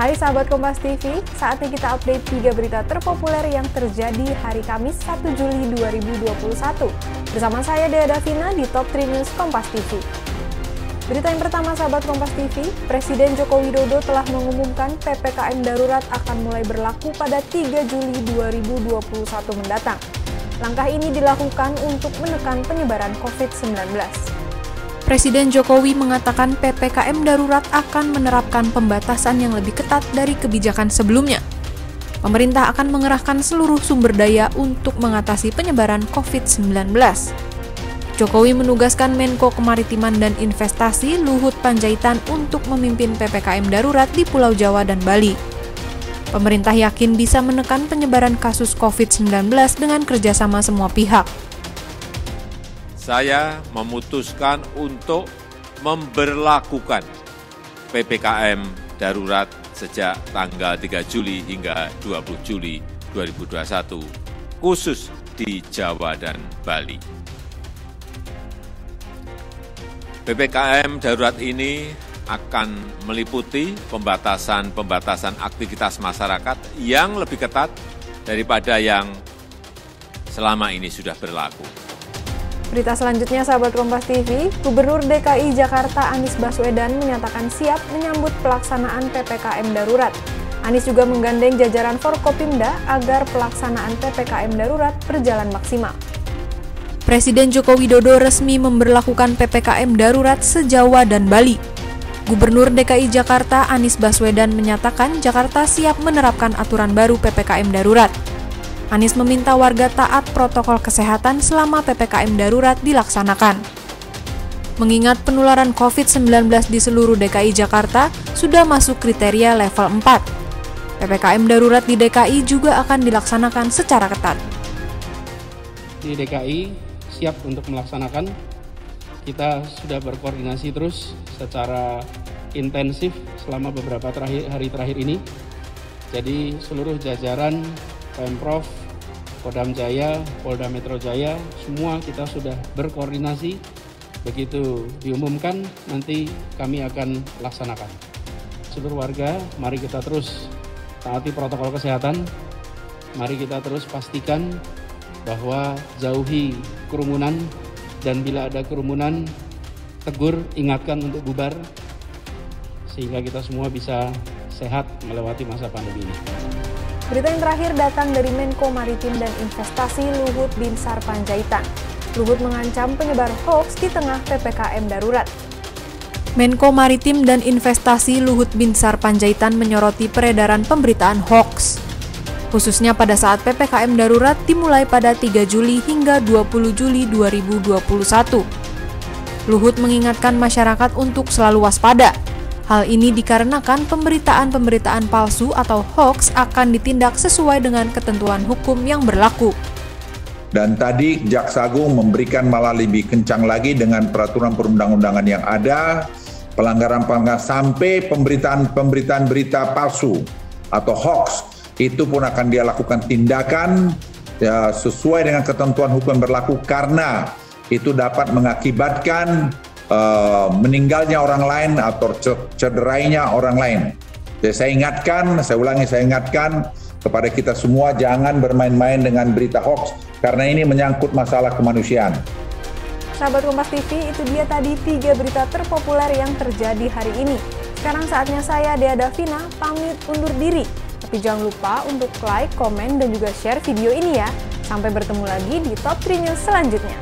Hai sahabat Kompas TV, saatnya kita update 3 berita terpopuler yang terjadi hari Kamis 1 Juli 2021. Bersama saya Dea Davina di Top 3 News Kompas TV. Berita yang pertama sahabat Kompas TV, Presiden Joko Widodo telah mengumumkan PPKM darurat akan mulai berlaku pada 3 Juli 2021 mendatang. Langkah ini dilakukan untuk menekan penyebaran COVID-19. Presiden Jokowi mengatakan PPKM darurat akan menerapkan pembatasan yang lebih ketat dari kebijakan sebelumnya. Pemerintah akan mengerahkan seluruh sumber daya untuk mengatasi penyebaran COVID-19. Jokowi menugaskan Menko Kemaritiman dan Investasi Luhut Panjaitan untuk memimpin PPKM darurat di Pulau Jawa dan Bali. Pemerintah yakin bisa menekan penyebaran kasus COVID-19 dengan kerjasama semua pihak saya memutuskan untuk memberlakukan PPKM darurat sejak tanggal 3 Juli hingga 20 Juli 2021, khusus di Jawa dan Bali. PPKM darurat ini akan meliputi pembatasan-pembatasan aktivitas masyarakat yang lebih ketat daripada yang selama ini sudah berlaku. Berita selanjutnya sahabat Kompas TV, Gubernur DKI Jakarta Anies Baswedan menyatakan siap menyambut pelaksanaan PPKM darurat. Anies juga menggandeng jajaran Forkopimda agar pelaksanaan PPKM darurat berjalan maksimal. Presiden Joko Widodo resmi memberlakukan PPKM darurat se-Jawa dan Bali. Gubernur DKI Jakarta Anies Baswedan menyatakan Jakarta siap menerapkan aturan baru PPKM darurat. Anies meminta warga taat protokol kesehatan selama PPKM darurat dilaksanakan. Mengingat penularan COVID-19 di seluruh DKI Jakarta sudah masuk kriteria level 4. PPKM darurat di DKI juga akan dilaksanakan secara ketat. Di DKI siap untuk melaksanakan. Kita sudah berkoordinasi terus secara intensif selama beberapa terakhir, hari terakhir ini. Jadi seluruh jajaran Pemprov, Kodam Jaya, Polda Metro Jaya, semua kita sudah berkoordinasi. Begitu diumumkan, nanti kami akan laksanakan. Seluruh warga, mari kita terus taati protokol kesehatan. Mari kita terus pastikan bahwa jauhi kerumunan dan bila ada kerumunan, tegur, ingatkan untuk bubar sehingga kita semua bisa sehat melewati masa pandemi ini. Berita yang terakhir datang dari Menko Maritim dan Investasi Luhut Binsar Panjaitan. Luhut mengancam penyebar hoax di tengah PPKM darurat. Menko Maritim dan Investasi Luhut Binsar Panjaitan menyoroti peredaran pemberitaan hoax. Khususnya pada saat PPKM darurat dimulai pada 3 Juli hingga 20 Juli 2021. Luhut mengingatkan masyarakat untuk selalu waspada Hal ini dikarenakan pemberitaan-pemberitaan palsu atau hoax akan ditindak sesuai dengan ketentuan hukum yang berlaku. Dan tadi Jaksa Agung memberikan malah lebih kencang lagi dengan peraturan perundang-undangan yang ada, pelanggaran-pelanggaran sampai pemberitaan-pemberitaan berita palsu atau hoax itu pun akan dia lakukan tindakan ya, sesuai dengan ketentuan hukum berlaku karena itu dapat mengakibatkan uh, meninggalnya orang lain atau cederainya orang lain. Jadi saya ingatkan, saya ulangi saya ingatkan kepada kita semua jangan bermain-main dengan berita hoax karena ini menyangkut masalah kemanusiaan. Sahabat Kompas TV, itu dia tadi tiga berita terpopuler yang terjadi hari ini. Sekarang saatnya saya, Dea Davina, pamit undur diri. Tapi jangan lupa untuk like, komen, dan juga share video ini ya. Sampai bertemu lagi di Top 3 News selanjutnya.